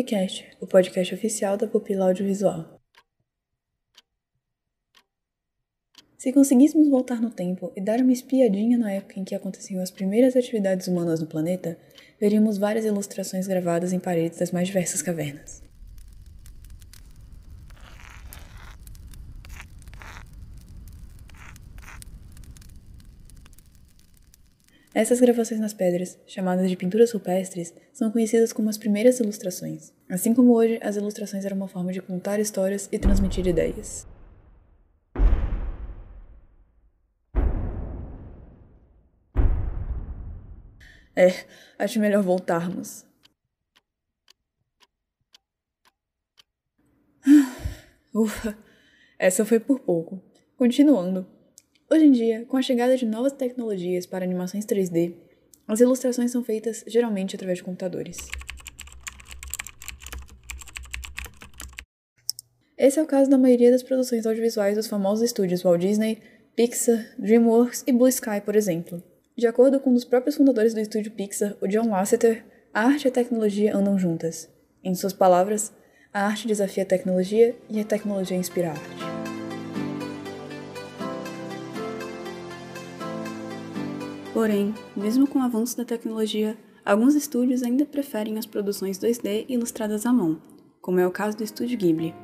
Pupcast, o podcast oficial da Pupila Audiovisual. Se conseguíssemos voltar no tempo e dar uma espiadinha na época em que aconteciam as primeiras atividades humanas no planeta, veríamos várias ilustrações gravadas em paredes das mais diversas cavernas. Essas gravações nas pedras, chamadas de pinturas rupestres, são conhecidas como as primeiras ilustrações. Assim como hoje, as ilustrações eram uma forma de contar histórias e transmitir ideias. É, acho melhor voltarmos. Ufa, essa foi por pouco. Continuando. Hoje em dia, com a chegada de novas tecnologias para animações 3D, as ilustrações são feitas geralmente através de computadores. Esse é o caso da maioria das produções audiovisuais dos famosos estúdios Walt Disney, Pixar, DreamWorks e Blue Sky, por exemplo. De acordo com um dos próprios fundadores do estúdio Pixar, o John Lasseter, a arte e a tecnologia andam juntas. Em suas palavras, a arte desafia a tecnologia e a tecnologia inspira a arte. Porém, mesmo com o avanço da tecnologia, alguns estúdios ainda preferem as produções 2D ilustradas à mão, como é o caso do estúdio Ghibli.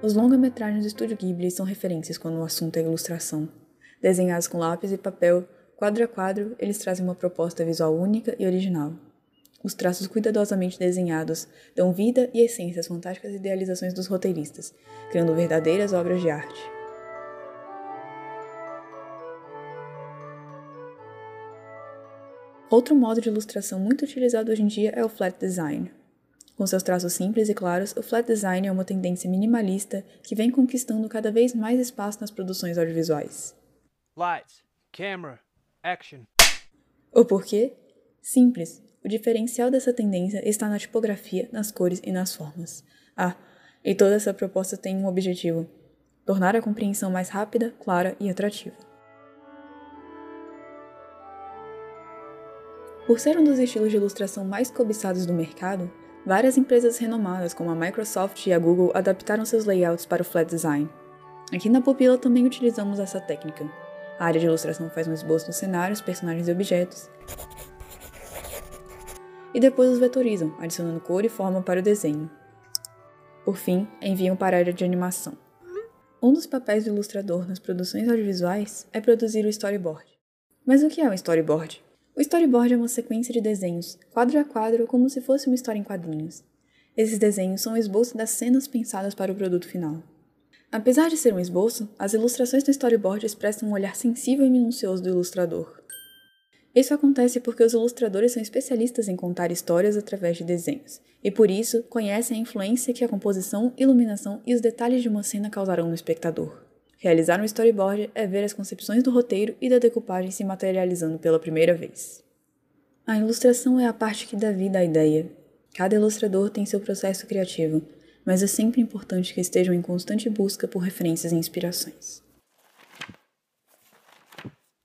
Os longa-metragens do estúdio Ghibli são referências quando o assunto é ilustração. Desenhados com lápis e papel, quadro a quadro, eles trazem uma proposta visual única e original. Os traços cuidadosamente desenhados dão vida e essência às fantásticas idealizações dos roteiristas, criando verdadeiras obras de arte. Outro modo de ilustração muito utilizado hoje em dia é o flat design. Com seus traços simples e claros, o flat design é uma tendência minimalista que vem conquistando cada vez mais espaço nas produções audiovisuais. Lights, camera, action. O porquê? Simples. O diferencial dessa tendência está na tipografia, nas cores e nas formas. Ah, e toda essa proposta tem um objetivo: tornar a compreensão mais rápida, clara e atrativa. Por ser um dos estilos de ilustração mais cobiçados do mercado, várias empresas renomadas como a Microsoft e a Google adaptaram seus layouts para o flat design. Aqui na Pupila também utilizamos essa técnica. A área de ilustração faz um esboço dos cenários, personagens e objetos, e depois os vetorizam, adicionando cor e forma para o desenho. Por fim, enviam para a área de animação. Um dos papéis do ilustrador nas produções audiovisuais é produzir o storyboard. Mas o que é um storyboard? O storyboard é uma sequência de desenhos, quadro a quadro, como se fosse uma história em quadrinhos. Esses desenhos são o esboço das cenas pensadas para o produto final. Apesar de ser um esboço, as ilustrações do storyboard expressam um olhar sensível e minucioso do ilustrador. Isso acontece porque os ilustradores são especialistas em contar histórias através de desenhos, e por isso conhecem a influência que a composição, iluminação e os detalhes de uma cena causarão no espectador. Realizar um storyboard é ver as concepções do roteiro e da decupagem se materializando pela primeira vez. A ilustração é a parte que dá vida à ideia. Cada ilustrador tem seu processo criativo, mas é sempre importante que estejam em constante busca por referências e inspirações.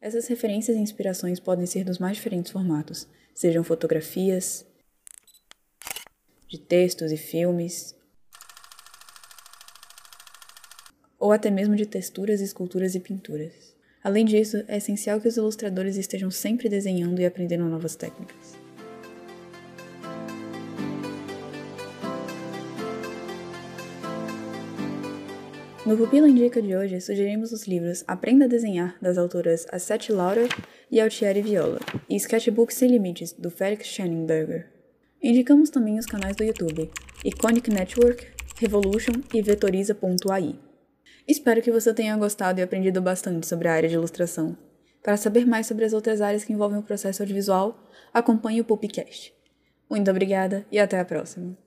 Essas referências e inspirações podem ser dos mais diferentes formatos, sejam fotografias, de textos e filmes, ou até mesmo de texturas, esculturas e pinturas. Além disso, é essencial que os ilustradores estejam sempre desenhando e aprendendo novas técnicas. No Pupila Indica de hoje, sugerimos os livros Aprenda a Desenhar, das autoras Assette Lauder e Altieri Viola, e Sketchbook Sem Limites, do Felix Schenenberger. Indicamos também os canais do YouTube, Iconic Network, Revolution e Vetoriza.ai. Espero que você tenha gostado e aprendido bastante sobre a área de ilustração. Para saber mais sobre as outras áreas que envolvem o processo audiovisual, acompanhe o Pupcast. Muito obrigada e até a próxima!